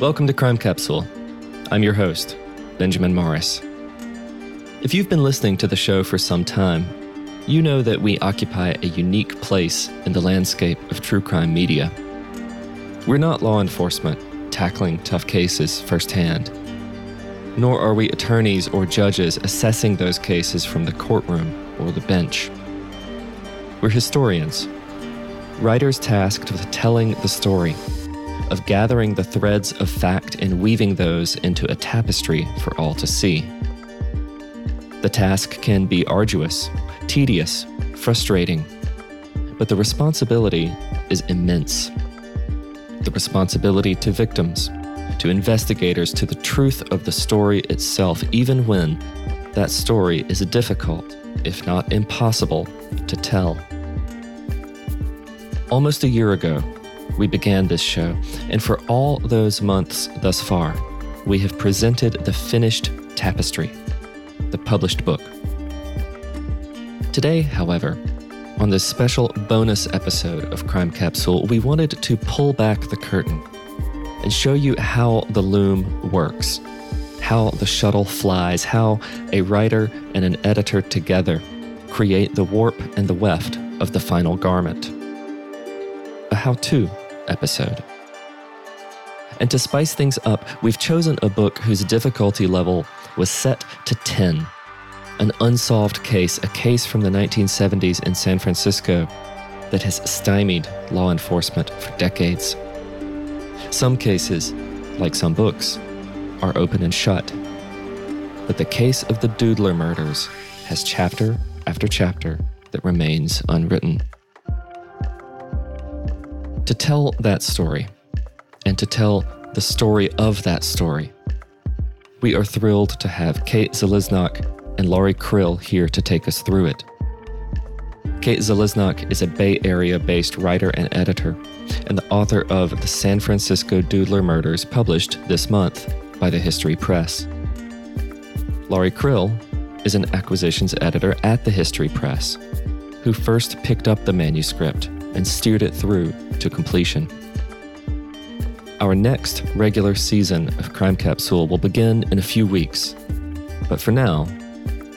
Welcome to Crime Capsule. I'm your host, Benjamin Morris. If you've been listening to the show for some time, you know that we occupy a unique place in the landscape of true crime media. We're not law enforcement tackling tough cases firsthand, nor are we attorneys or judges assessing those cases from the courtroom or the bench. We're historians, writers tasked with telling the story, of gathering the threads of fact and weaving those into a tapestry for all to see. The task can be arduous, tedious, frustrating, but the responsibility is immense. The responsibility to victims, to investigators, to the truth of the story itself, even when that story is difficult, if not impossible, to tell. Almost a year ago, we began this show, and for all those months thus far, we have presented the finished tapestry, the published book. Today, however, on this special bonus episode of Crime Capsule, we wanted to pull back the curtain and show you how the loom works, how the shuttle flies, how a writer and an editor together create the warp and the weft of the final garment. A how to episode. And to spice things up, we've chosen a book whose difficulty level was set to 10. An unsolved case, a case from the 1970s in San Francisco that has stymied law enforcement for decades. Some cases, like some books, are open and shut. But the case of the Doodler murders has chapter after chapter that remains unwritten to tell that story and to tell the story of that story. We are thrilled to have Kate Zaliznock and Laurie Krill here to take us through it. Kate Zaliznock is a Bay Area based writer and editor, and the author of The San Francisco Doodler Murders, published this month by the History Press. Laurie Krill is an acquisitions editor at the History Press, who first picked up the manuscript and steered it through to completion. Our next regular season of Crime Capsule will begin in a few weeks. But for now,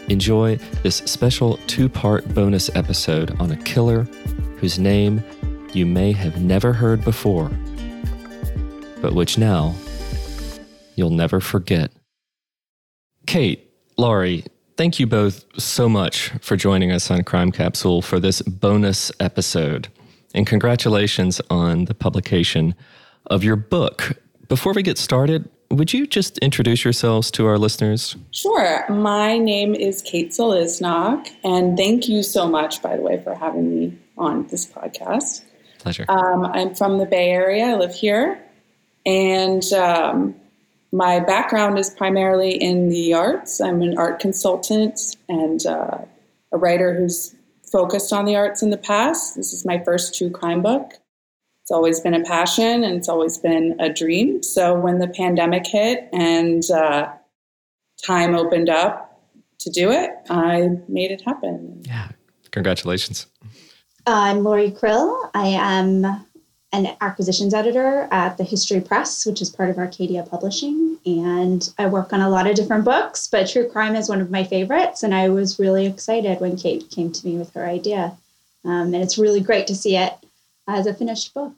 enjoy this special two part bonus episode on a killer whose name you may have never heard before, but which now you'll never forget. Kate, Laurie, thank you both so much for joining us on Crime Capsule for this bonus episode. And congratulations on the publication of your book. Before we get started, would you just introduce yourselves to our listeners? Sure. My name is Kate Zaliznock, and thank you so much, by the way, for having me on this podcast. Pleasure. Um, I'm from the Bay Area. I live here, and um, my background is primarily in the arts. I'm an art consultant and uh, a writer who's focused on the arts in the past. This is my first true crime book. It's always been a passion and it's always been a dream. So when the pandemic hit and uh, time opened up to do it, I made it happen. Yeah, congratulations. I'm Laurie Krill. I am an acquisitions editor at the History Press, which is part of Arcadia Publishing. And I work on a lot of different books, but true crime is one of my favorites. And I was really excited when Kate came to me with her idea. Um, and it's really great to see it as a finished book.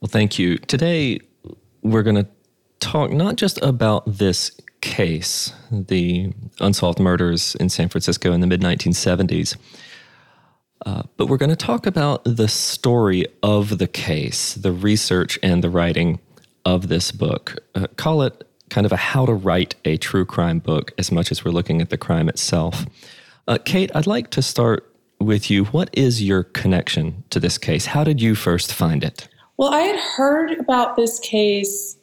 Well, thank you. Today, we're going to talk not just about this case, the unsolved murders in San Francisco in the mid 1970s uh, but we're going to talk about the story of the case, the research and the writing of this book. Uh, call it kind of a how to write a true crime book as much as we're looking at the crime itself. Uh, Kate, I'd like to start with you. What is your connection to this case? How did you first find it? Well, I had heard about this case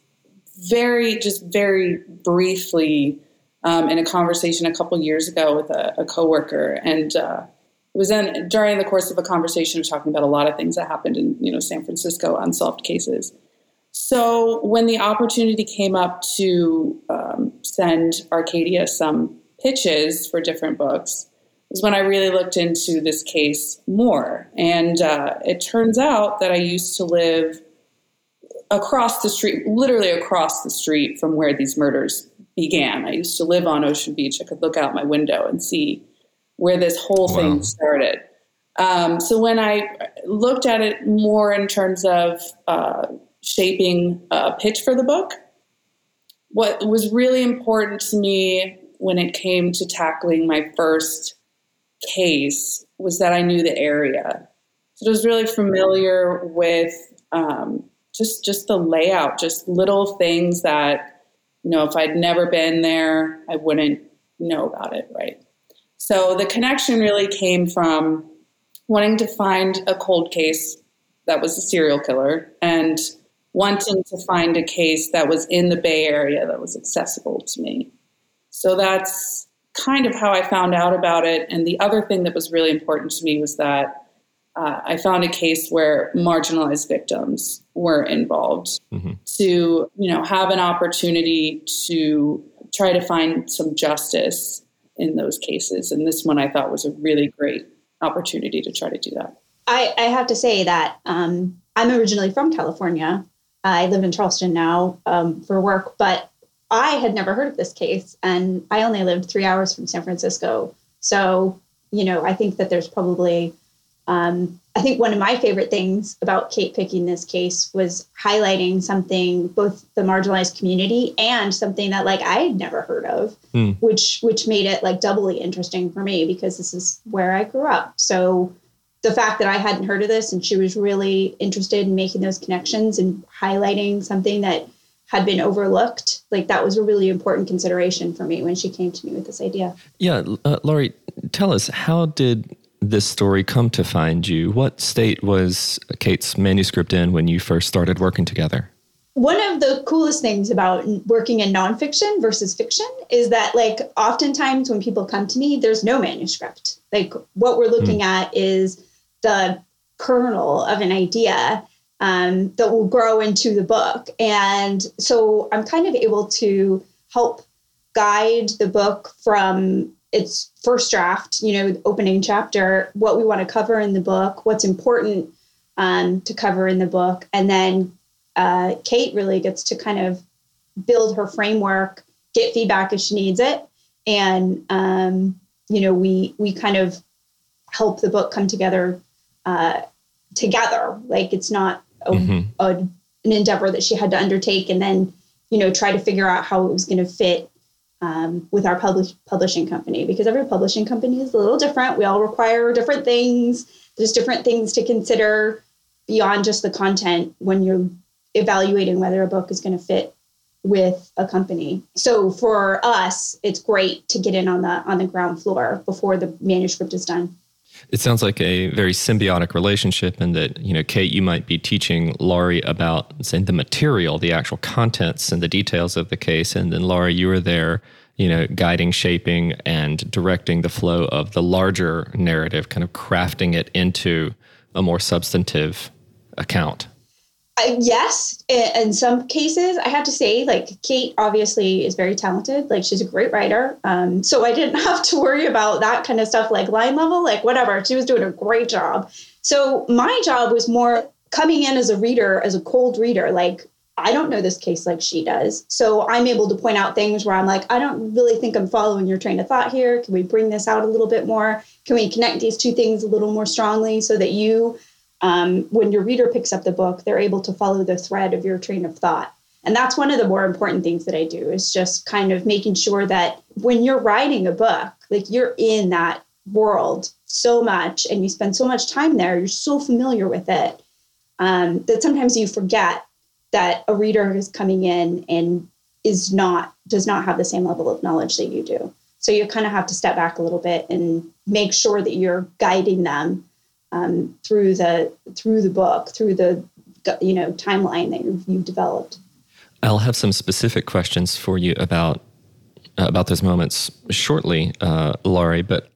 very, just very briefly um, in a conversation a couple years ago with a, a coworker, and uh, it was then during the course of a conversation talking about a lot of things that happened in you know San Francisco unsolved cases. So when the opportunity came up to um, send Arcadia some pitches for different books, was when I really looked into this case more. And uh, it turns out that I used to live across the street, literally across the street from where these murders began. I used to live on Ocean Beach. I could look out my window and see where this whole wow. thing started. Um, so when I looked at it more in terms of uh, shaping a pitch for the book, what was really important to me when it came to tackling my first case was that I knew the area. So I was really familiar with um, just just the layout, just little things that you know if I'd never been there, I wouldn't know about it, right? So the connection really came from wanting to find a cold case that was a serial killer and wanting to find a case that was in the Bay Area that was accessible to me. So that's kind of how I found out about it. And the other thing that was really important to me was that uh, I found a case where marginalized victims were involved mm-hmm. to, you know, have an opportunity to try to find some justice in those cases. And this one I thought was a really great opportunity to try to do that. I, I have to say that um, I'm originally from California. I live in Charleston now um, for work, but I had never heard of this case, and I only lived three hours from San Francisco. So, you know, I think that there's probably, um, I think one of my favorite things about Kate picking this case was highlighting something, both the marginalized community and something that like I had never heard of, mm. which which made it like doubly interesting for me because this is where I grew up. So the fact that I hadn't heard of this and she was really interested in making those connections and highlighting something that had been overlooked, like that was a really important consideration for me when she came to me with this idea. Yeah, uh, Laurie, tell us how did this story come to find you? What state was Kate's manuscript in when you first started working together? One of the coolest things about working in nonfiction versus fiction is that, like, oftentimes when people come to me, there's no manuscript. Like, what we're looking mm. at is the kernel of an idea um, that will grow into the book. And so I'm kind of able to help guide the book from its first draft, you know, opening chapter, what we want to cover in the book, what's important um, to cover in the book. And then uh, Kate really gets to kind of build her framework, get feedback if she needs it. And, um, you know, we, we kind of help the book come together uh, together. Like it's not a, mm-hmm. a, an endeavor that she had to undertake and then you know try to figure out how it was going to fit um, with our publish, publishing company because every publishing company is a little different. We all require different things. There's different things to consider beyond just the content when you're evaluating whether a book is going to fit with a company. So for us, it's great to get in on the on the ground floor before the manuscript is done. It sounds like a very symbiotic relationship in that, you know, Kate, you might be teaching Laurie about, say, the material, the actual contents and the details of the case. And then Laurie, you were there, you know, guiding, shaping, and directing the flow of the larger narrative, kind of crafting it into a more substantive account yes, in some cases, I have to say, like Kate obviously is very talented. Like she's a great writer. Um, so I didn't have to worry about that kind of stuff, like line level, like whatever. She was doing a great job. So my job was more coming in as a reader, as a cold reader. Like I don't know this case like she does. So I'm able to point out things where I'm like, I don't really think I'm following your train of thought here. Can we bring this out a little bit more? Can we connect these two things a little more strongly so that you um, when your reader picks up the book, they're able to follow the thread of your train of thought. And that's one of the more important things that I do is just kind of making sure that when you're writing a book, like you're in that world so much and you spend so much time there, you're so familiar with it um, that sometimes you forget that a reader is coming in and is not does not have the same level of knowledge that you do. So you kind of have to step back a little bit and make sure that you're guiding them um, through the through the book, through the you know timeline that you've, you've developed. I'll have some specific questions for you about uh, about those moments shortly, uh, Laurie. But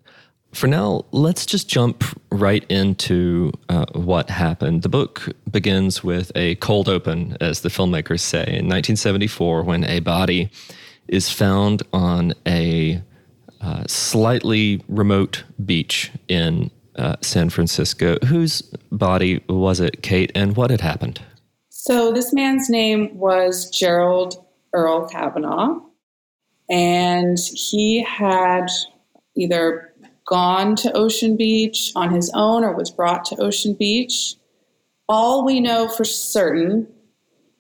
for now, let's just jump right into uh, what happened. The book begins with a cold open, as the filmmakers say, in 1974, when a body is found on a uh, slightly remote beach in uh, San Francisco. Whose body was it, Kate, and what had happened? So this man's name was Gerald Earl Cavanagh, and he had either gone to Ocean Beach on his own or was brought to Ocean Beach. All we know for certain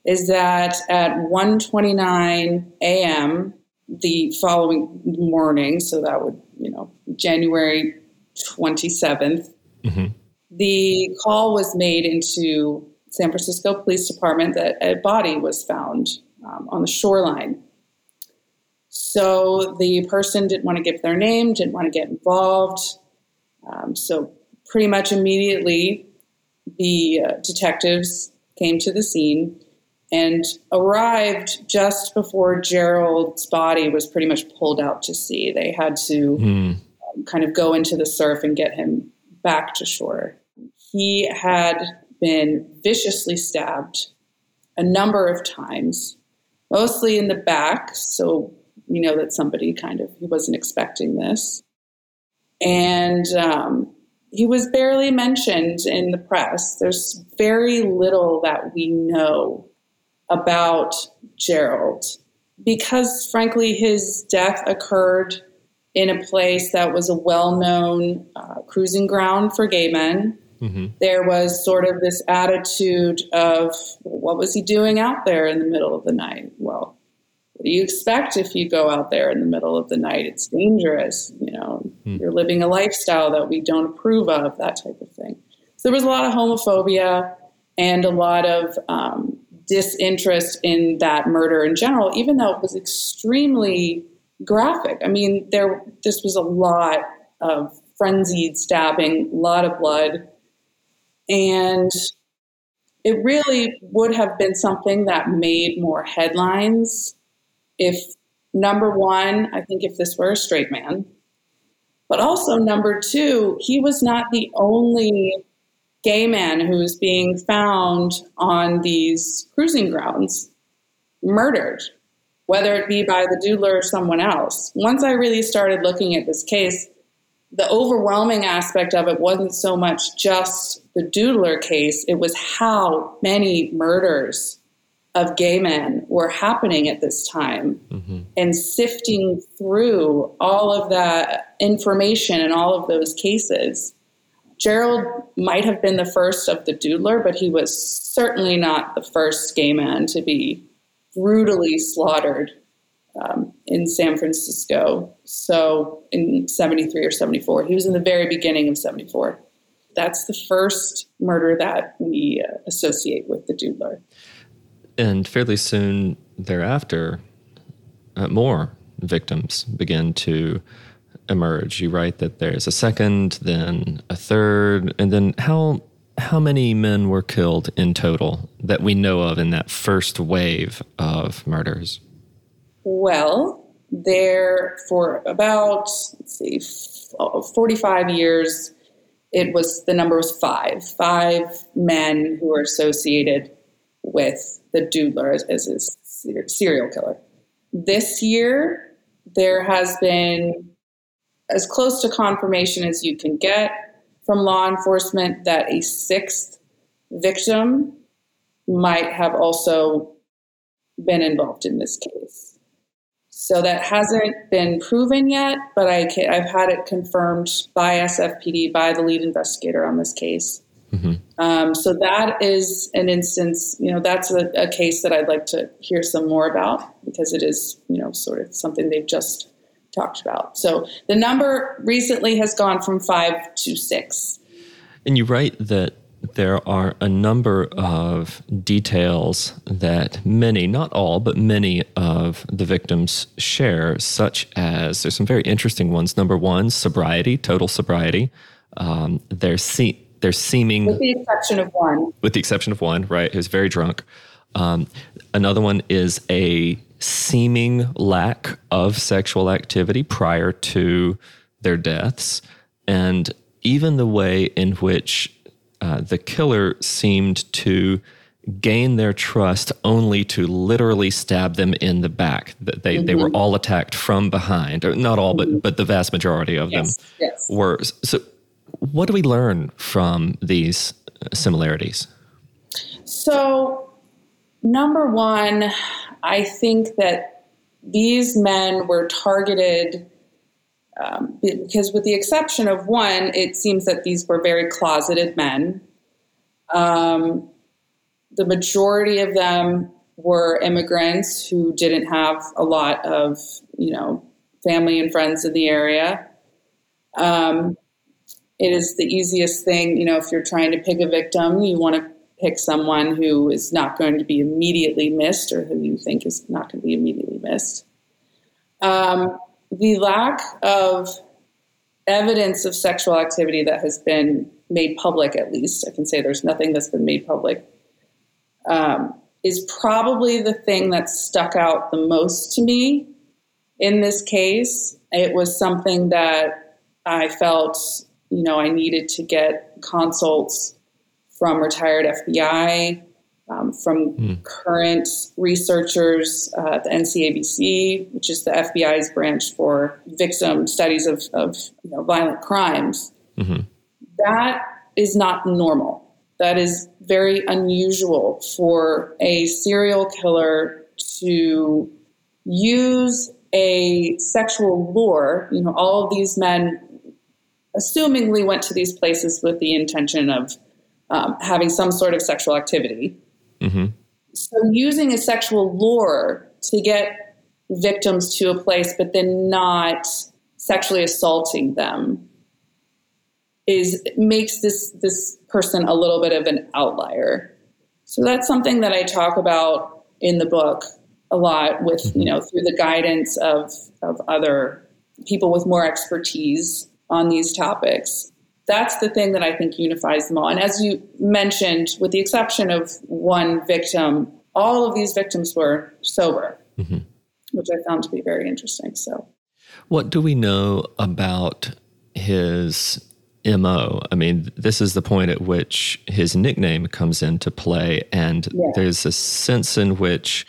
is that at 1:29 a.m. the following morning, so that would, you know, January 27th, mm-hmm. the call was made into San Francisco Police Department that a body was found um, on the shoreline. So the person didn't want to give their name, didn't want to get involved. Um, so pretty much immediately, the uh, detectives came to the scene and arrived just before Gerald's body was pretty much pulled out to sea. They had to mm. Kind of go into the surf and get him back to shore. He had been viciously stabbed a number of times, mostly in the back. So you know that somebody kind of he wasn't expecting this, and um, he was barely mentioned in the press. There's very little that we know about Gerald because, frankly, his death occurred in a place that was a well known uh, cruising ground for gay men. Mm-hmm. There was sort of this attitude of what was he doing out there in the middle of the night? Well, what do you expect if you go out there in the middle of the night? It's dangerous. You know, mm. you're living a lifestyle that we don't approve of, that type of thing. So there was a lot of homophobia and a lot of um, disinterest in that murder in general, even though it was extremely graphic. I mean, there this was a lot of frenzied stabbing, a lot of blood, and it really would have been something that made more headlines if number one, I think if this were a straight man, but also number two, he was not the only gay man who was being found on these cruising grounds murdered, whether it be by the doodler or someone else. Once I really started looking at this case, the overwhelming aspect of it wasn't so much just the doodler case, it was how many murders of gay men were happening at this time mm-hmm. and sifting through all of that information and all of those cases Gerald might have been the first of the doodler, but he was certainly not the first gay man to be brutally slaughtered um, in San Francisco. So in 73 or 74, he was in the very beginning of 74. That's the first murder that we uh, associate with the doodler. And fairly soon thereafter, uh, more victims begin to emerge? You write that there's a second, then a third, and then how how many men were killed in total that we know of in that first wave of murders? Well, there for about let's see, forty five years, it was the number was five. Five men who were associated with the Doodler as a serial killer. This year, there has been as close to confirmation as you can get from law enforcement that a sixth victim might have also been involved in this case. So that hasn't been proven yet, but I have had it confirmed by SFPD, by the lead investigator on this case. Mm-hmm. Um, so that is an instance, you know, that's a, a case that I'd like to hear some more about because it is, you know, sort of something they've just talked about. So the number recently has gone from five to six. And you write that there are a number of details that many, not all, but many of the victims share, such as there's some very interesting ones. Number one, sobriety, total sobriety. Um, they're, se- they're seeming. With the exception of one. With the exception of one, right, who's very drunk. Um, another one is a seeming lack of sexual activity prior to their deaths, and even the way in which uh, the killer seemed to gain their trust only to literally stab them in the back. That they, mm-hmm. they were mm-hmm. all attacked from behind, or not all, but but the vast majority of yes. them yes. were. So, what do we learn from these similarities? So number one, I think that these men were targeted um, because, with the exception of one, it seems that these were very closeted men. Um, the majority of them were immigrants who didn't have a lot of, you know, family and friends in the area. Um, it is the easiest thing, you know, if you're trying to pick a victim, you want to pick someone who is not going to be immediately missed or who you think is not going to be immediately missed. Um, the lack of evidence of sexual activity that has been made public, at least, I can say there's nothing that's been made public, um, is probably the thing that stuck out the most to me in this case. It was something that I felt, you know, I needed to get consults from retired FBI um, from mm. current researchers uh, at the NCAVC, which is the FBI's branch for victim studies of, of you know, violent crimes. Mm-hmm. That is not normal. That is very unusual for a serial killer to use a sexual lure. You know, all of these men assumingly went to these places with the intention of um, having some sort of sexual activity. Mm-hmm. So, using a sexual lure to get victims to a place, but then not sexually assaulting them, is makes this this person a little bit of an outlier. So that's something that I talk about in the book a lot with you know through the guidance of of other people with more expertise on these topics that's the thing that I think unifies them all. And as you mentioned, with the exception of one victim, all of these victims were sober, mm-hmm. which I found to be very interesting. So, what do we know about his MO? I mean, this is the point at which his nickname comes into play, and yeah. there's a sense in which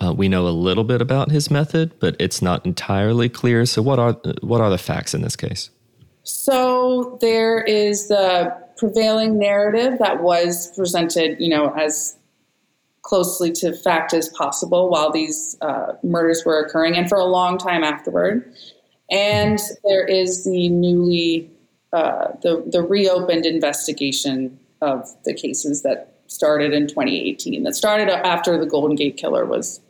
uh, we know a little bit about his method, but it's not entirely clear. So, what are what are the facts in this case? So there is the prevailing narrative that was presented, you know, as closely to fact as possible while these uh, murders were occurring and for a long time afterward. And there is the newly, uh, the, the reopened investigation of the cases that started in 2018, that started after the Golden Gate Killer was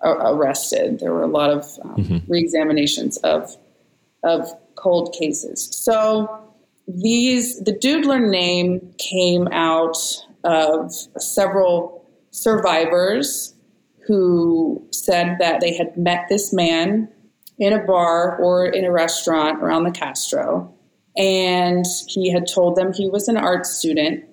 arrested. There were a lot of um, mm-hmm. reexaminations of, of cold cases. So these the Doodler name came out of several survivors who said that they had met this man in a bar or in a restaurant around the Castro. And he had told them he was an art student.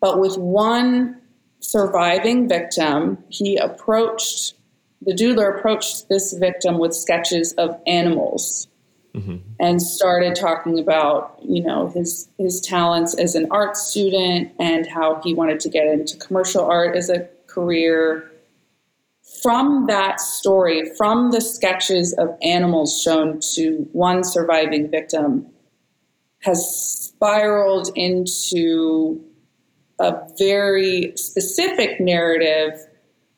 But with one surviving victim, he approached, the doodler approached this victim with sketches of animals mm-hmm. and started talking about you know his his talents as an art student and how he wanted to get into commercial art as a career. From that story, from the sketches of animals shown to one surviving victim, has spiraled into a very specific narrative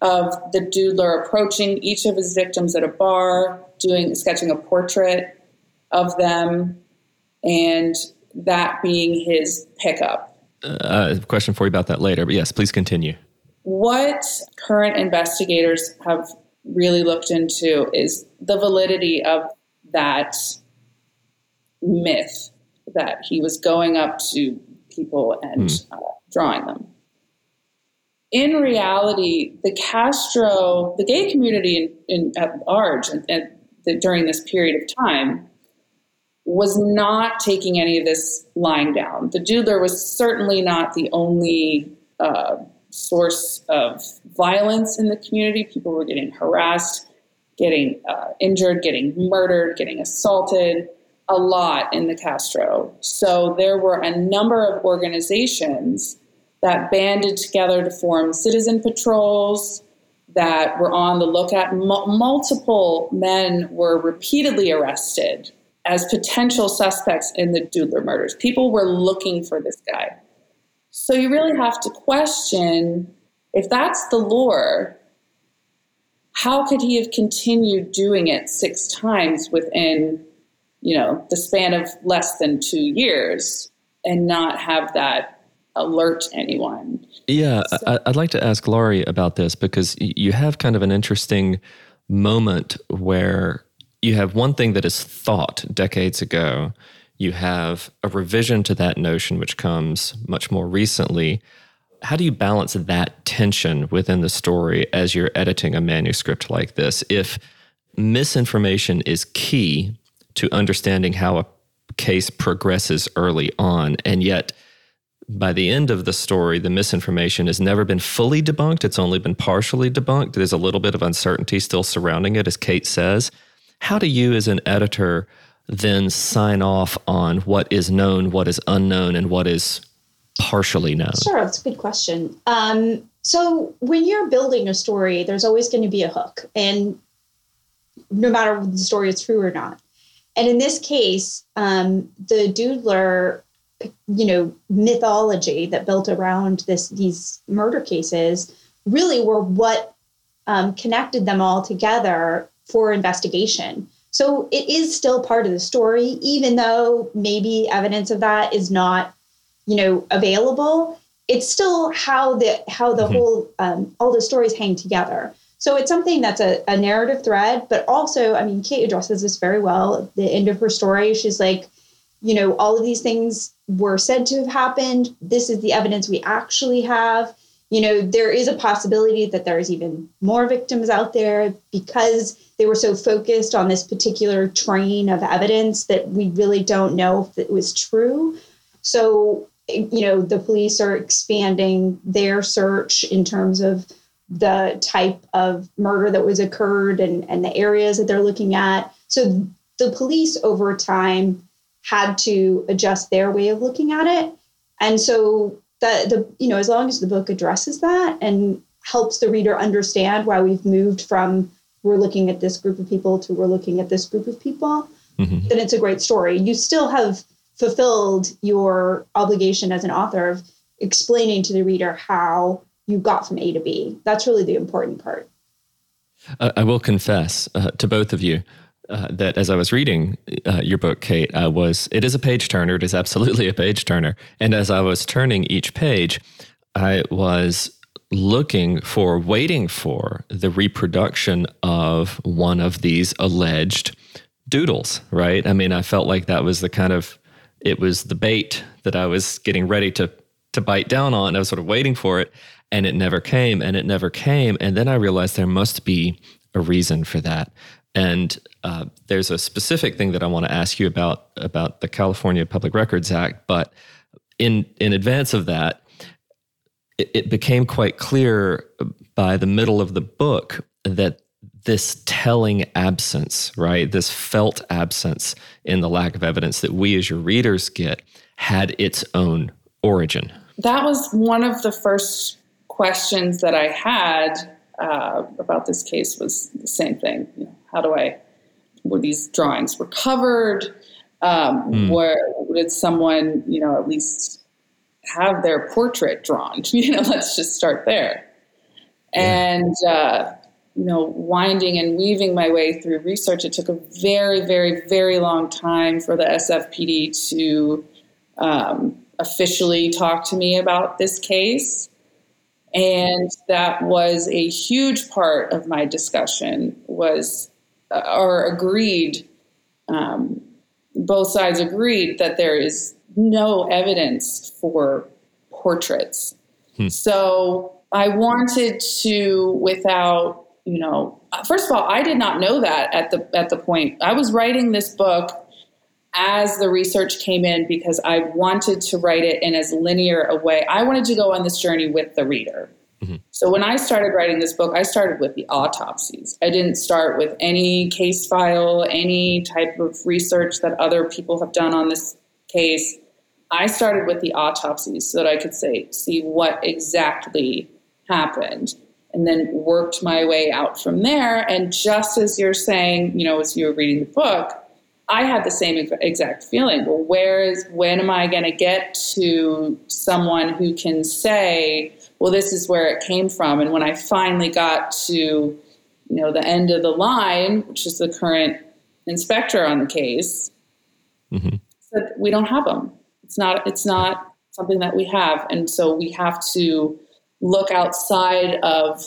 of the doodler approaching each of his victims at a bar, doing sketching a portrait, of them, and that being his pickup. Uh, question for you about that later, but yes, please continue. What current investigators have really looked into is the validity of that myth that he was going up to people and mm. uh, drawing them. In reality, the Castro, the gay community in, in at large, and, and the, during this period of time, was not taking any of this lying down. The doodler was certainly not the only uh, source of violence in the community. People were getting harassed, getting uh, injured, getting murdered, getting assaulted, a lot in the Castro. So there were a number of organizations that banded together to form citizen patrols that were on the lookout. M- multiple men were repeatedly arrested as potential suspects in the Doodler murders. People were looking for this guy. So you really have to question if that's the lore, how could he have continued doing it six times within, you know, the span of less than two years and not have that alert anyone? Yeah, so. I'd like to ask Laurie about this because you have kind of an interesting moment where you have one thing that is thought decades ago. You have a revision to that notion, which comes much more recently. How do you balance that tension within the story as you're editing a manuscript like this? If misinformation is key to understanding how a case progresses early on, and yet by the end of the story, the misinformation has never been fully debunked. It's only been partially debunked. There's a little bit of uncertainty still surrounding it, as Kate says. How do you, as an editor, then sign off on what is known, what is unknown, and what is partially known? Sure, that's a good question. Um, so, when you're building a story, there's always going to be a hook, and no matter the story is true or not. And in this case, um, the Doodler, you know, mythology that built around this these murder cases really were what um, connected them all together for investigation. So it is still part of the story, even though maybe evidence of that is not, you know, available. It's still how the how the mm-hmm. whole um, all the stories hang together. So it's something that's a, a narrative thread, but also, I mean, Kate addresses this very well. At the end of her story, she's like, you know, all of these things were said to have happened. This is the evidence we actually have you know, there is a possibility that there's even more victims out there because they were so focused on this particular train of evidence that we really don't know if it was true. So, you know, the police are expanding their search in terms of the type of murder that was occurred and, and the areas that they're looking at. So the police over time had to adjust their way of looking at it. And so the the you know as long as the book addresses that and helps the reader understand why we've moved from we're looking at this group of people to we're looking at this group of people mm-hmm. then it's a great story you still have fulfilled your obligation as an author of explaining to the reader how you got from a to b that's really the important part uh, i will confess uh, to both of you uh, that as I was reading uh, your book, Kate, I was it is a page turner. It is absolutely a page turner. And as I was turning each page, I was looking for, waiting for the reproduction of one of these alleged doodles. Right? I mean, I felt like that was the kind of it was the bait that I was getting ready to to bite down on. I was sort of waiting for it, and it never came, and it never came. And then I realized there must be a reason for that. And uh, there's a specific thing that I want to ask you about about the California Public Records Act. But in in advance of that, it, it became quite clear by the middle of the book that this telling absence, right, this felt absence in the lack of evidence that we as your readers get, had its own origin. That was one of the first questions that I had uh, about this case was the same thing. You know, how do I, were these drawings recovered? Um, mm. Where did someone, you know, at least have their portrait drawn? You know, let's just start there. And, uh, you know, winding and weaving my way through research, it took a very, very, very long time for the SFPD to um, officially talk to me about this case. And that was a huge part of my discussion was uh, or agreed um, both sides agreed that there is no evidence for portraits. Hmm. So I wanted to without, you know, first of all, I did not know that at the at the point. I was writing this book as the research came in because I wanted to write it in as linear a way. I wanted to go on this journey with the reader. Mm-hmm. So when I started writing this book, I started with the autopsies. I didn't start with any case file, any type of research that other people have done on this case. I started with the autopsies so that I could say see what exactly happened and then worked my way out from there and just as you're saying, you know, as you were reading the book, I had the same exact feeling. Well, where is when am I going to get to someone who can say, well, this is where it came from. And when I finally got to, you know, the end of the line, which is the current inspector on the case, mm-hmm. said we don't have them. It's not. It's not something that we have, and so we have to look outside of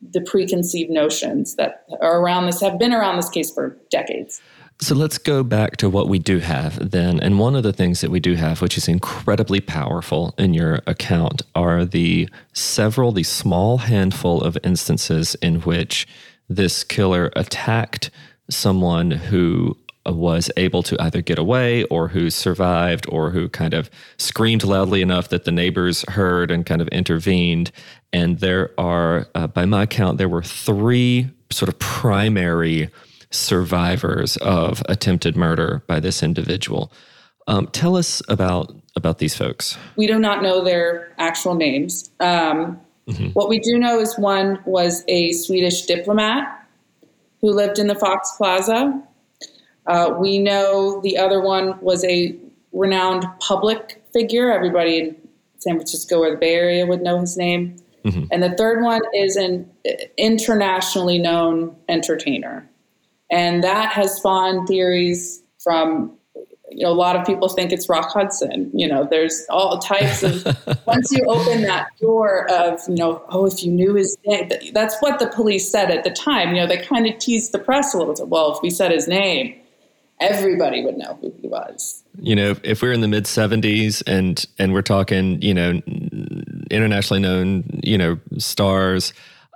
the preconceived notions that are around this have been around this case for decades. So let's go back to what we do have then. And one of the things that we do have, which is incredibly powerful in your account, are the several, the small handful of instances in which this killer attacked someone who was able to either get away or who survived or who kind of screamed loudly enough that the neighbors heard and kind of intervened. And there are, uh, by my count, there were three sort of primary survivors of attempted murder by this individual. Um, tell us about about these folks. We do not know their actual names. Um, mm-hmm. What we do know is one was a Swedish diplomat who lived in the Fox Plaza. Uh, we know the other one was a renowned public figure. Everybody in San Francisco or the Bay Area would know his name. Mm-hmm. And the third one is an internationally known entertainer. And that has spawned theories from, you know, a lot of people think it's Rock Hudson. You know, there's all types of, once you open that door of, you know, oh, if you knew his name, that's what the police said at the time. You know, they kind of teased the press a little bit. Well, if we said his name, everybody would know who he was. You know, if we're in the mid 70s and and we're talking, you know, internationally known, you know, stars,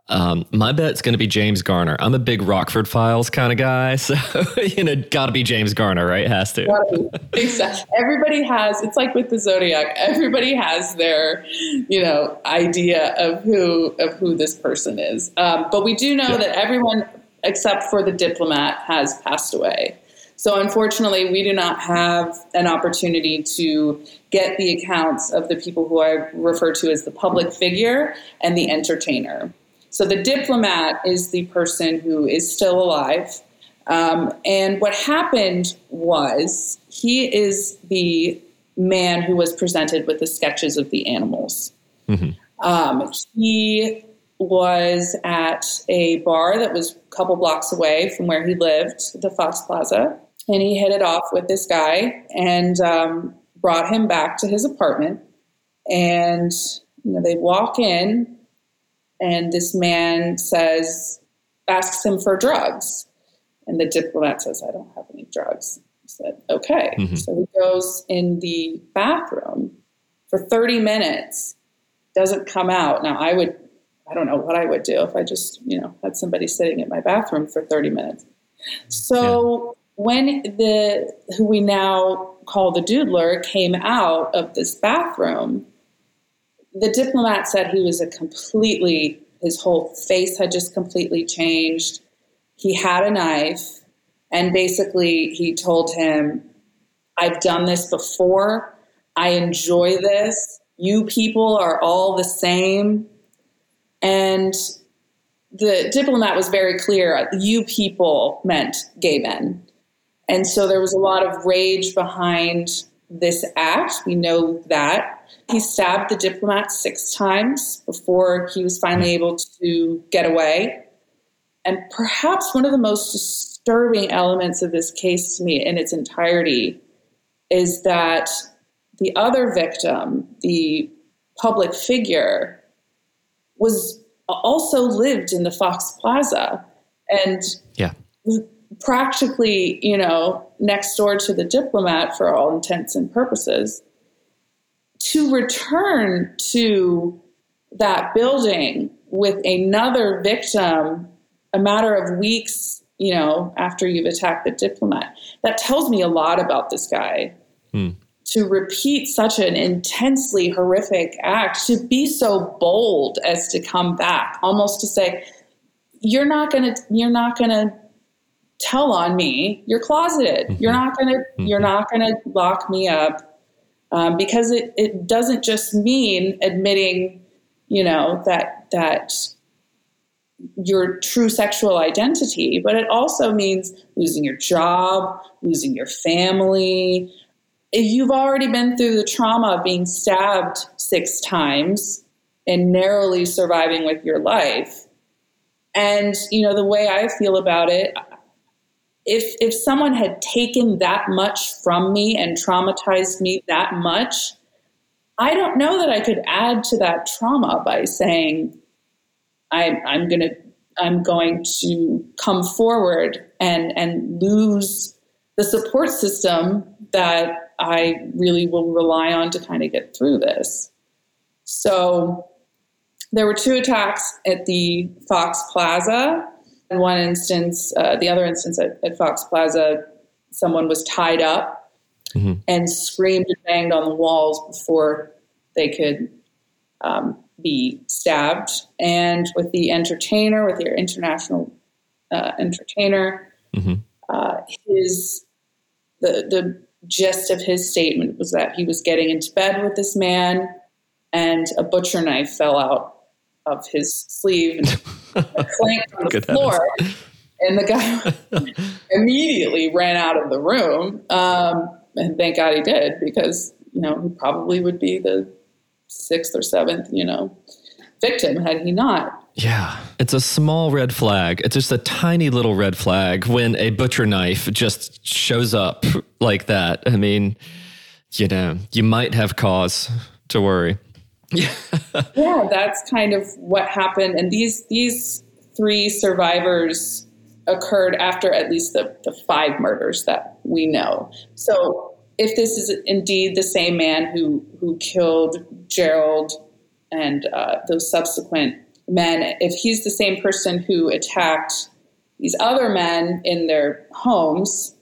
um, my bet's going to be James Garner. I'm a big Rockford Files kind of guy, so you know, got to be James Garner, right? Has to. Exactly. Everybody has. It's like with the Zodiac. Everybody has their, you know, idea of who of who this person is. Um, but we do know yeah. that everyone except for the diplomat has passed away. So unfortunately, we do not have an opportunity to get the accounts of the people who I refer to as the public figure and the entertainer. So the diplomat is the person who is still alive. Um, and what happened was he is the man who was presented with the sketches of the animals. Mm-hmm. Um, he was at a bar that was a couple blocks away from where he lived, the Fox Plaza, and he hit it off with this guy and um, brought him back to his apartment. And you know, they walk in, and this man says, asks him for drugs. And the diplomat says, I don't have any drugs. He said, okay. Mm-hmm. So he goes in the bathroom for 30 minutes, doesn't come out. Now, I would, I don't know what I would do if I just, you know, had somebody sitting in my bathroom for 30 minutes. So. When the, who we now call the doodler, came out of this bathroom, the diplomat said he was a completely, his whole face had just completely changed. He had a knife, and basically he told him, I've done this before. I enjoy this. You people are all the same. And the diplomat was very clear you people meant gay men. And so there was a lot of rage behind this act. We know that. He stabbed the diplomat six times before he was finally able to get away. And perhaps one of the most disturbing elements of this case to me in its entirety is that the other victim, the public figure, was also lived in the Fox Plaza and yeah. Practically, you know, next door to the diplomat for all intents and purposes. To return to that building with another victim a matter of weeks, you know, after you've attacked the diplomat, that tells me a lot about this guy. Hmm. To repeat such an intensely horrific act, to be so bold as to come back, almost to say, "You're not gonna, you're not gonna tell on me you're closeted mm-hmm. you're not going to mm-hmm. you're not going to lock me up um, because it, it doesn't just mean admitting you know that that your true sexual identity but it also means losing your job losing your family if you've already been through the trauma of being stabbed six times and narrowly surviving with your life. And you know the way I feel about it, if if someone had taken that much from me and traumatized me that much, I don't know that I could add to that trauma by saying I, I'm going to I'm going to come forward and and lose the support system that I really will rely on to kind of get through this. So there were two attacks at the Fox Plaza. In one instance, uh, the other instance at, at, Fox Plaza, someone was tied up mm-hmm. and screamed and banged on the walls before they could um, be stabbed. And with the entertainer, with your international uh, entertainer, mm-hmm. uh, his the the gist of his statement was that he was getting into bed with this man, and a butcher knife fell out of his sleeve and clanked on the Good floor. Heavens. And the guy immediately ran out of the room. Um, and thank God he did because, you know, he probably would be the sixth or seventh, you know, victim had he not. Yeah, it's a small red flag. It's just a tiny little red flag when a butcher knife just shows up like that. I mean, you know, you might have cause to worry. Yeah. yeah, that's kind of what happened. And these these three survivors occurred after at least the, the five murders that we know. So if this is indeed the same man who who killed Gerald and uh, those subsequent men, if he's the same person who attacked these other men in their homes,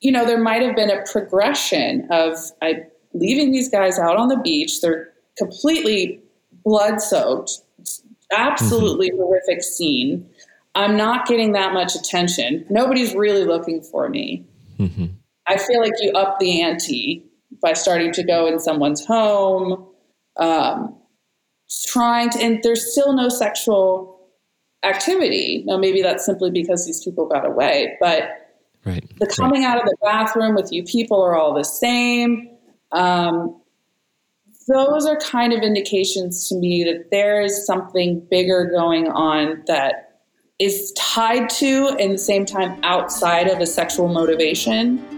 you know, there might have been a progression of I, leaving these guys out on the beach. They're completely blood soaked, absolutely mm-hmm. horrific scene. I'm not getting that much attention. Nobody's really looking for me. Mm-hmm. I feel like you up the ante by starting to go in someone's home, um, trying to, and there's still no sexual activity. Now, maybe that's simply because these people got away, but right. the coming right. out of the bathroom with you people are all the same. Um, those are kind of indications to me that there is something bigger going on that is tied to, and the same time outside of a sexual motivation.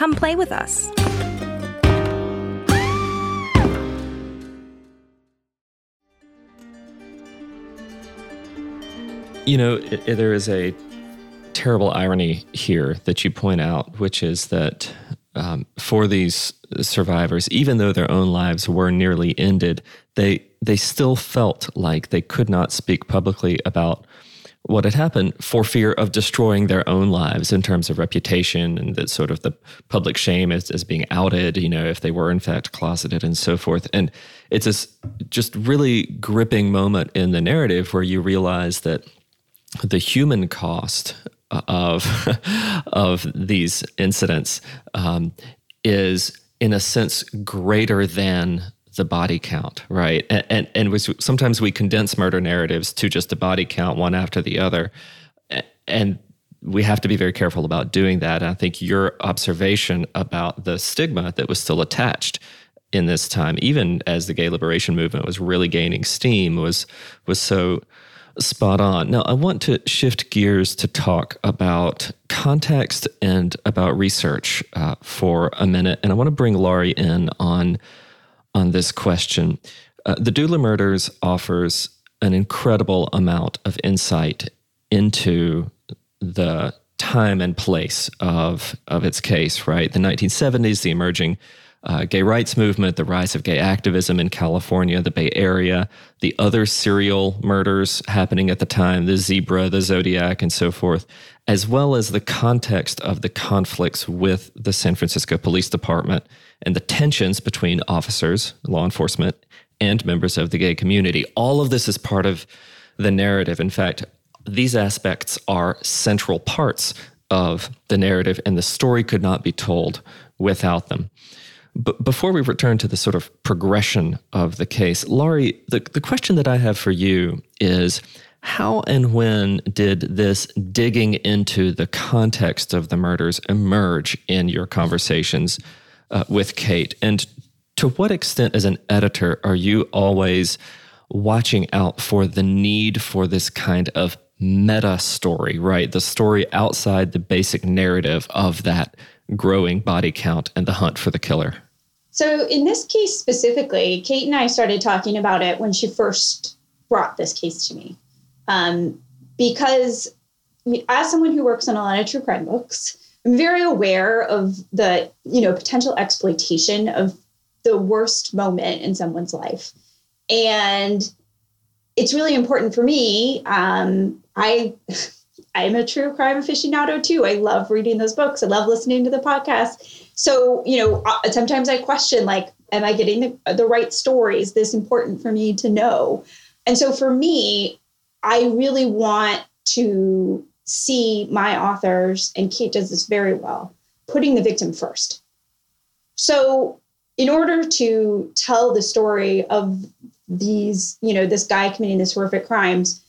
Come play with us. You know, it, it, there is a terrible irony here that you point out, which is that um, for these survivors, even though their own lives were nearly ended, they they still felt like they could not speak publicly about what had happened for fear of destroying their own lives in terms of reputation and that sort of the public shame as, as being outed, you know, if they were in fact closeted and so forth. And it's this just really gripping moment in the narrative where you realize that the human cost of of these incidents um, is in a sense greater than the body count, right? And and, and we, sometimes we condense murder narratives to just a body count, one after the other, and we have to be very careful about doing that. And I think your observation about the stigma that was still attached in this time, even as the gay liberation movement was really gaining steam, was was so spot on. Now, I want to shift gears to talk about context and about research uh, for a minute, and I want to bring Laurie in on on this question. Uh, the Doodler murders offers an incredible amount of insight into the time and place of of its case. Right, the 1970s, the emerging uh, gay rights movement, the rise of gay activism in California, the Bay Area, the other serial murders happening at the time, the Zebra, the Zodiac, and so forth, as well as the context of the conflicts with the San Francisco Police Department and the tensions between officers, law enforcement, and members of the gay community. All of this is part of the narrative. In fact, these aspects are central parts of the narrative, and the story could not be told without them. But before we return to the sort of progression of the case, Laurie, the, the question that I have for you is how and when did this digging into the context of the murders emerge in your conversations uh, with Kate? And to what extent, as an editor, are you always watching out for the need for this kind of meta story, right? The story outside the basic narrative of that growing body count and the hunt for the killer? So, in this case specifically, Kate and I started talking about it when she first brought this case to me. Um, because as someone who works on a lot of true crime books, I'm very aware of the, you know, potential exploitation of the worst moment in someone's life. And it's really important for me. Um, I I'm a true crime aficionado too. I love reading those books. I love listening to the podcast. So, you know, uh, sometimes I question like, am I getting the, the right story? Is this important for me to know? And so for me, I really want to see my authors, and Kate does this very well, putting the victim first. So, in order to tell the story of these, you know, this guy committing these horrific crimes,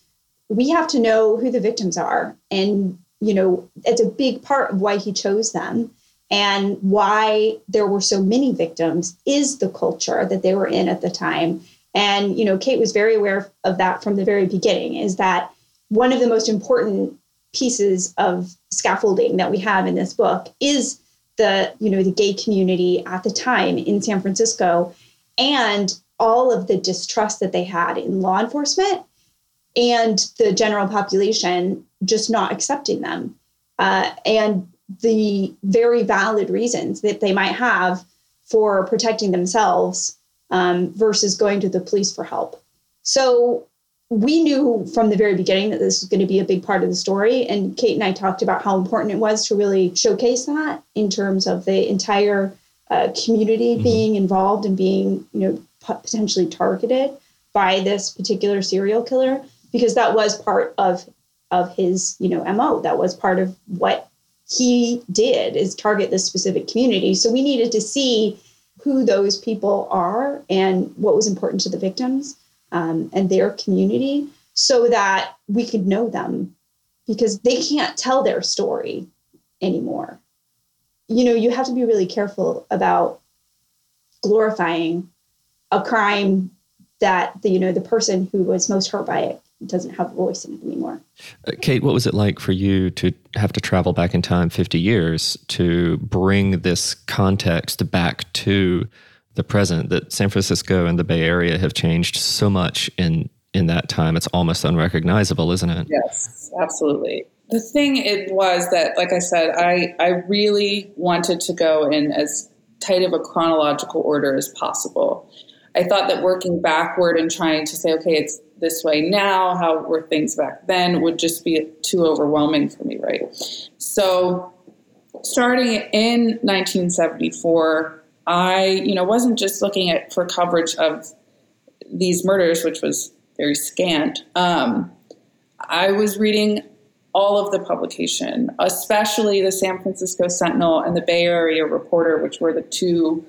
we have to know who the victims are. And, you know, it's a big part of why he chose them and why there were so many victims is the culture that they were in at the time. And, you know, Kate was very aware of that from the very beginning is that one of the most important pieces of scaffolding that we have in this book is the, you know, the gay community at the time in San Francisco and all of the distrust that they had in law enforcement and the general population just not accepting them. Uh, and the very valid reasons that they might have for protecting themselves um, versus going to the police for help. So we knew from the very beginning that this was going to be a big part of the story. And Kate and I talked about how important it was to really showcase that in terms of the entire uh, community mm-hmm. being involved and being, you know, potentially targeted by this particular serial killer because that was part of of his you know mo that was part of what he did is target this specific community so we needed to see who those people are and what was important to the victims um, and their community so that we could know them because they can't tell their story anymore you know you have to be really careful about glorifying a crime that the you know the person who was most hurt by it doesn't have a voice in it anymore. Uh, Kate, what was it like for you to have to travel back in time 50 years to bring this context back to the present? That San Francisco and the Bay Area have changed so much in in that time. It's almost unrecognizable, isn't it? Yes, absolutely. The thing it was that, like I said, I I really wanted to go in as tight of a chronological order as possible. I thought that working backward and trying to say, okay, it's this way now, how were things back then, would just be too overwhelming for me, right? So, starting in 1974, I, you know, wasn't just looking at for coverage of these murders, which was very scant. Um, I was reading all of the publication, especially the San Francisco Sentinel and the Bay Area Reporter, which were the two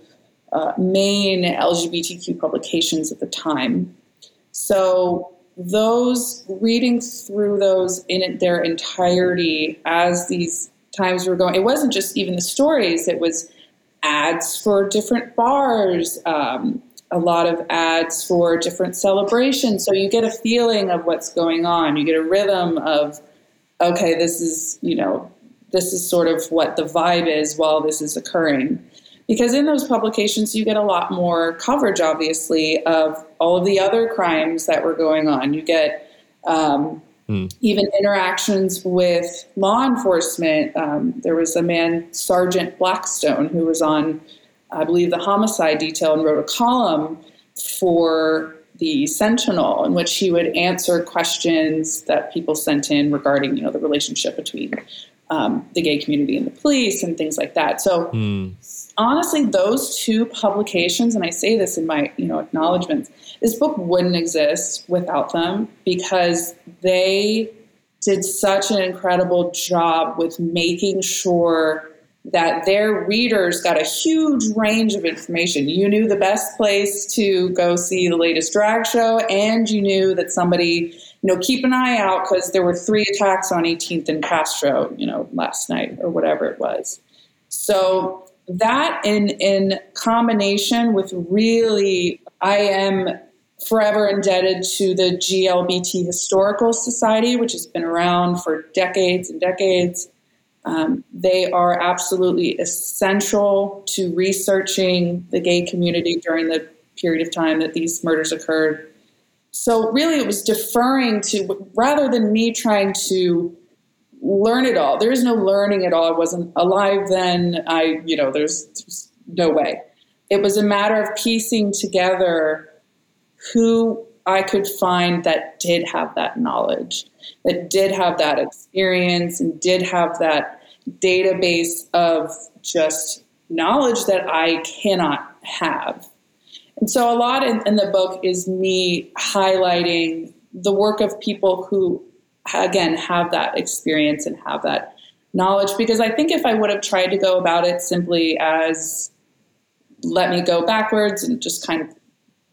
uh, main LGBTQ publications at the time. So those reading through those in their entirety as these times were going, it wasn't just even the stories, it was ads for different bars, um, a lot of ads for different celebrations. So you get a feeling of what's going on. You get a rhythm of, okay, this is, you know, this is sort of what the vibe is while this is occurring. because in those publications you get a lot more coverage, obviously, of all of the other crimes that were going on. You get um, mm. even interactions with law enforcement. Um, there was a man, Sergeant Blackstone, who was on, I believe, the homicide detail and wrote a column for the Sentinel in which he would answer questions that people sent in regarding, you know, the relationship between um, the gay community and the police and things like that. So mm. Honestly, those two publications, and I say this in my, you know, acknowledgments, this book wouldn't exist without them because they did such an incredible job with making sure that their readers got a huge range of information. You knew the best place to go see the latest drag show, and you knew that somebody, you know, keep an eye out because there were three attacks on 18th and Castro, you know, last night or whatever it was. So that in in combination with really, I am forever indebted to the GLBT Historical Society, which has been around for decades and decades. Um, they are absolutely essential to researching the gay community during the period of time that these murders occurred. So, really, it was deferring to, rather than me trying to learn it all, there is no learning at all. I wasn't alive then. I, you know, there's, no way. It was a matter of piecing together who I could find that did have that knowledge, that did have that experience, and did have that database of just knowledge that I cannot have. And so, a lot in, in the book is me highlighting the work of people who, again, have that experience and have that knowledge. Because I think if I would have tried to go about it simply as let me go backwards and just kind of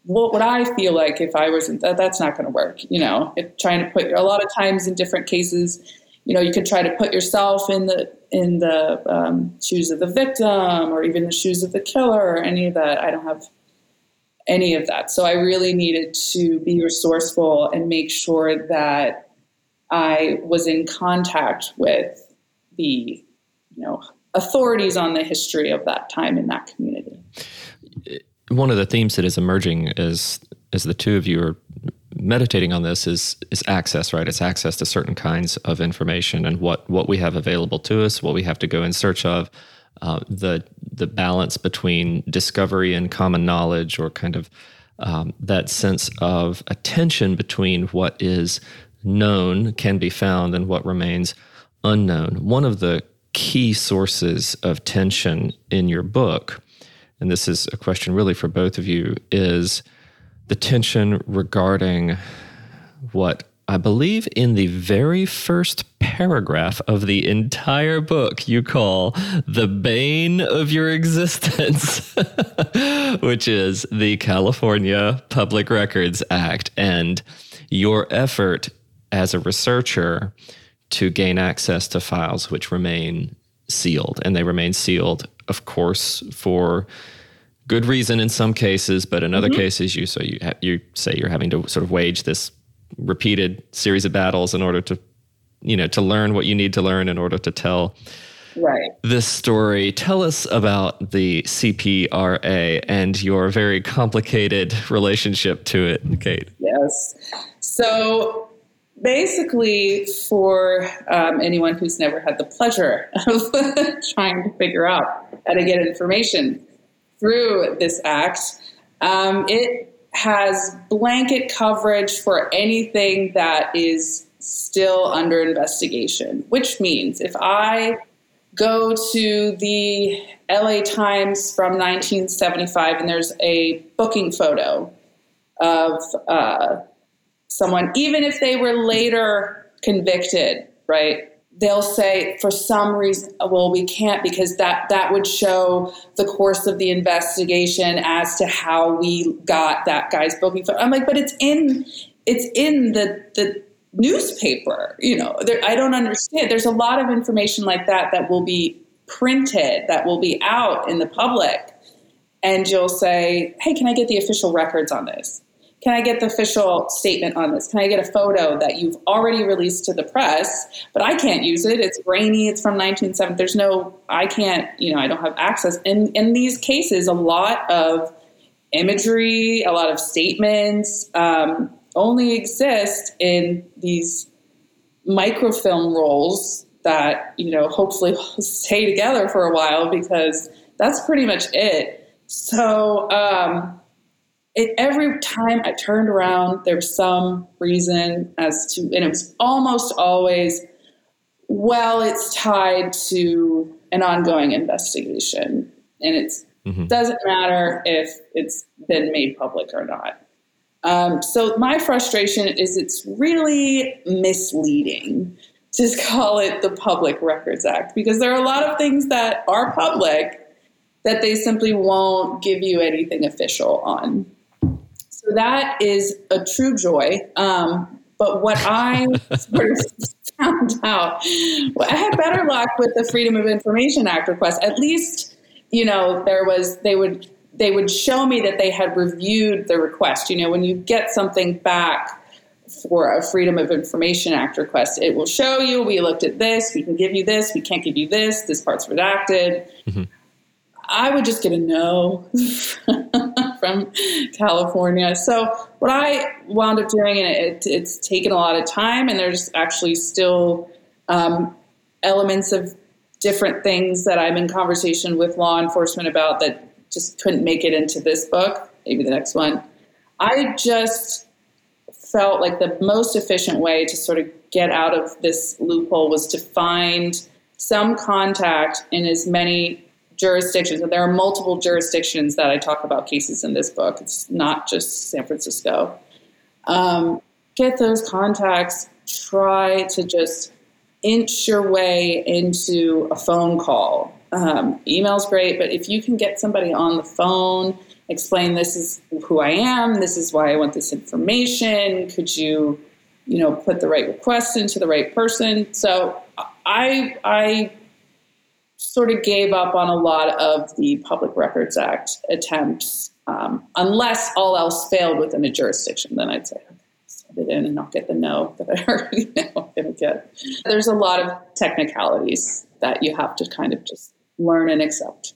what would I feel like if I wasn't that that's not going to work, you know, if trying to put a lot of times in different cases, you know, you could try to put yourself in the in the um, shoes of the victim or even the shoes of the killer or any of that. I don't have any of that. So I really needed to be resourceful and make sure that I was in contact with the, you know, authorities on the history of that time in that community one of the themes that is emerging as as the two of you are meditating on this is is access, right? It's access to certain kinds of information and what what we have available to us, what we have to go in search of, uh, the the balance between discovery and common knowledge, or kind of um, that sense of attention between what is known can be found and what remains unknown. One of the key sources of tension in your book and this is a question really for both of you, is the tension regarding what I believe in the very first paragraph of the entire book you call the bane of your existence, which is the California Public Records Act and your effort as a researcher to gain access to files which remain sealed. And they remain sealed, of course, for good reason in some cases, but in other mm-hmm. cases, you so you ha- you say you're having to sort of wage this repeated series of battles in order to, you know, to learn what you need to learn in order to tell right. this story. Tell us about the CPRA and your very complicated relationship to it, Kate. Yes. So basically, for um, anyone who's never had the pleasure of trying to figure out how to get information through this act. Um, it has blanket coverage for anything that is still under investigation, which means if I go to the LA Times from 1975 and there's a booking photo of uh, someone, even if they were later convicted, right? they'll say for some reason well we can't because that that would show the course of the investigation as to how we got that guy's booking i'm like but it's in it's in the the newspaper you know there, i don't understand there's a lot of information like that that will be printed that will be out in the public and you'll say hey can i get the official records on this can I get the official statement on this? Can I get a photo that you've already released to the press, but I can't use it? It's grainy. It's from 1970. There's no, I can't, you know, I don't have access. And in these cases, a lot of imagery, a lot of statements um, only exist in these microfilm rolls that, you know, hopefully stay together for a while because that's pretty much it. So, um, it, every time I turned around, there was some reason as to, and it was almost always, well, it's tied to an ongoing investigation, and it mm-hmm. doesn't matter if it's been made public or not. Um, so my frustration is it's really misleading to call it the Public Records Act because there are a lot of things that are public that they simply won't give you anything official on. So that is a true joy. Um, but what I sort of found out, well, I had better luck with the Freedom of Information Act request. At least, you know, there was they would they would show me that they had reviewed the request. You know, when you get something back for a Freedom of Information Act request, it will show you we looked at this, we can give you this, we can't give you this, this part's redacted. Mm-hmm. I would just get a no from California. So what I wound up doing, and it, it's taken a lot of time, and there's actually still um, elements of different things that I'm in conversation with law enforcement about that just couldn't make it into this book. Maybe the next one. I just felt like the most efficient way to sort of get out of this loophole was to find some contact in as many jurisdictions, and there are multiple jurisdictions that I talk about cases in this book. It's not just San Francisco. Um, get those contacts. Try to just inch your way into a phone call. Um, email's great, but if you can get somebody on the phone, explain this is who I am, this is why I want this information. Could you, you know, put the right request into the right person? So I I sort of gave up on a lot of the Public Records Act attempts, um, unless all else failed within a jurisdiction. Then I'd say, okay, set it in and I'll get the no that I already know I'm going to get. There's a lot of technicalities that you have to kind of just learn and accept.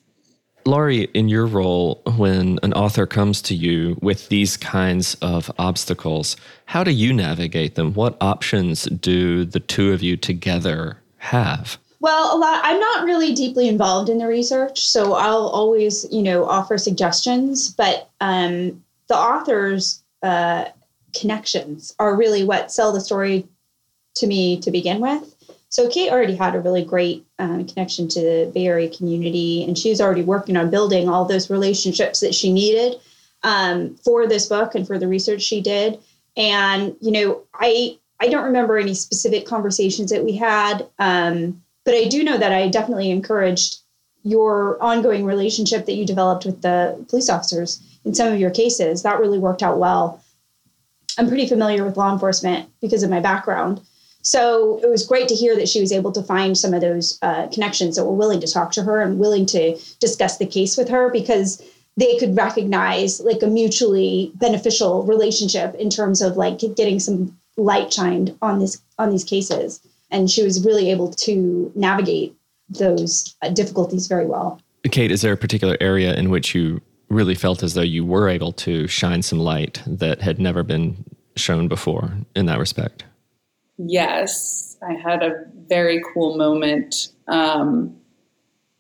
Laurie, in your role, when an author comes to you with these kinds of obstacles, how do you navigate them? What options do the two of you together have? Well, a lot. I'm not really deeply involved in the research, so I'll always, you know, offer suggestions. But um, the author's uh, connections are really what sell the story to me to begin with. So Kate already had a really great um, connection to the Bay Area community, and she was already working on building all those relationships that she needed um, for this book and for the research she did. And you know, I I don't remember any specific conversations that we had. Um, but I do know that I definitely encouraged your ongoing relationship that you developed with the police officers in some of your cases. That really worked out well. I'm pretty familiar with law enforcement because of my background. So it was great to hear that she was able to find some of those uh, connections that were willing to talk to her and willing to discuss the case with her because they could recognize like a mutually beneficial relationship in terms of like getting some light shined on this on these cases and she was really able to navigate those uh, difficulties very well. Kate, is there a particular area in which you really felt as though you were able to shine some light that had never been shown before in that respect? Yes, I had a very cool moment um,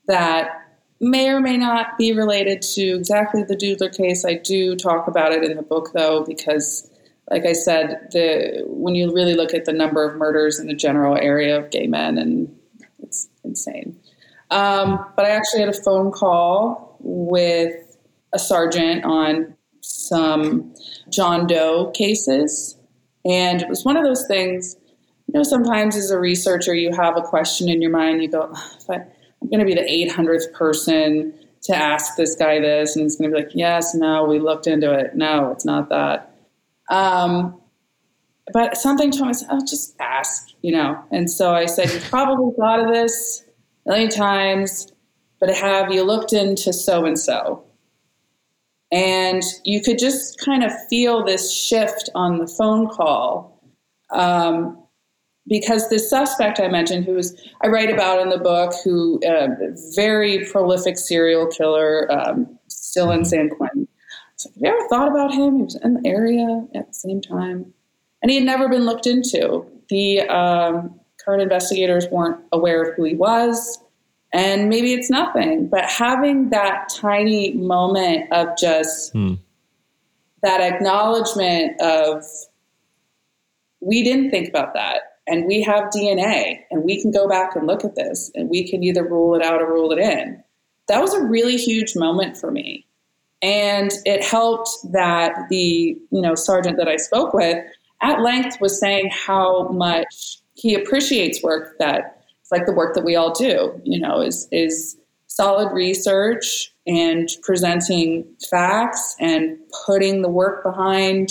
that may or may not be related to exactly the Doodler case. I do talk about it in the book, though, because like I said, the when you really look at the number of murders in the general area of gay men, and it's insane. Um, but I actually had a phone call with a sergeant on some John Doe cases, and it was one of those things. You know, sometimes as a researcher, you have a question in your mind. You go, "I'm going to be the 800th person to ask this guy this," and he's going to be like, "Yes, no, we looked into it. No, it's not that." Um, but something told me, oh, just ask, you know. And so I said, you've probably thought of this a million times, but have you looked into so and so? And you could just kind of feel this shift on the phone call. Um, because the suspect I mentioned, who was I write about in the book, who uh, very prolific serial killer, um, still in San Quentin. So, have you ever thought about him? He was in the area at the same time, and he had never been looked into. The um, current investigators weren't aware of who he was, and maybe it's nothing. But having that tiny moment of just hmm. that acknowledgement of we didn't think about that and we have DNA and we can go back and look at this and we can either rule it out or rule it in. That was a really huge moment for me. And it helped that the, you know, sergeant that I spoke with at length was saying how much he appreciates work that it's like the work that we all do, you know, is is solid research and presenting facts and putting the work behind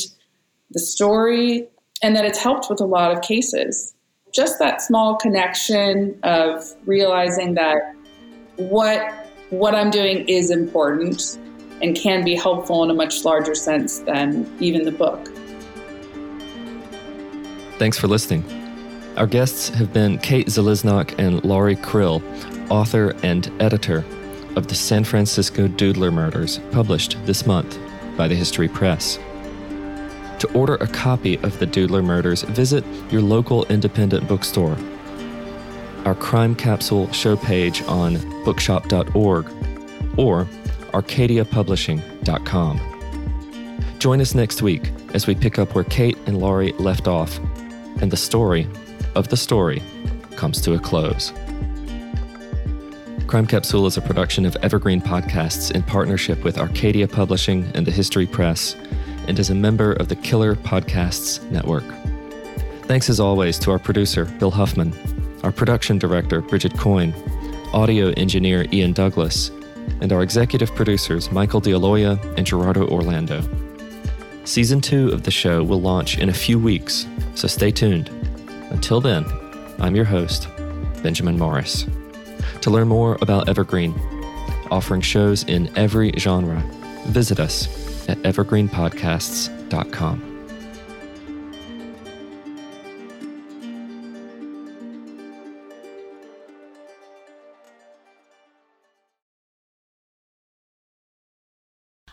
the story and that it's helped with a lot of cases. Just that small connection of realizing that what what I'm doing is important and can be helpful in a much larger sense than even the book. Thanks for listening. Our guests have been Kate Zaliznock and Laurie Krill, author and editor of the San Francisco Doodler Murders, published this month by the History Press. To order a copy of The Doodler Murders, visit your local independent bookstore. Our Crime Capsule show page on bookshop.org or arcadiapublishing.com. Join us next week as we pick up where Kate and Laurie left off and the story of the story comes to a close. Crime Capsule is a production of Evergreen Podcasts in partnership with Arcadia Publishing and the History Press and is a member of the Killer Podcasts Network. Thanks as always to our producer, Bill Huffman, our production director, Bridget Coyne, audio engineer, Ian Douglas, and our executive producers, Michael D'Aloia and Gerardo Orlando. Season 2 of the show will launch in a few weeks, so stay tuned. Until then, I'm your host, Benjamin Morris. To learn more about Evergreen, offering shows in every genre, visit us at evergreenpodcasts.com.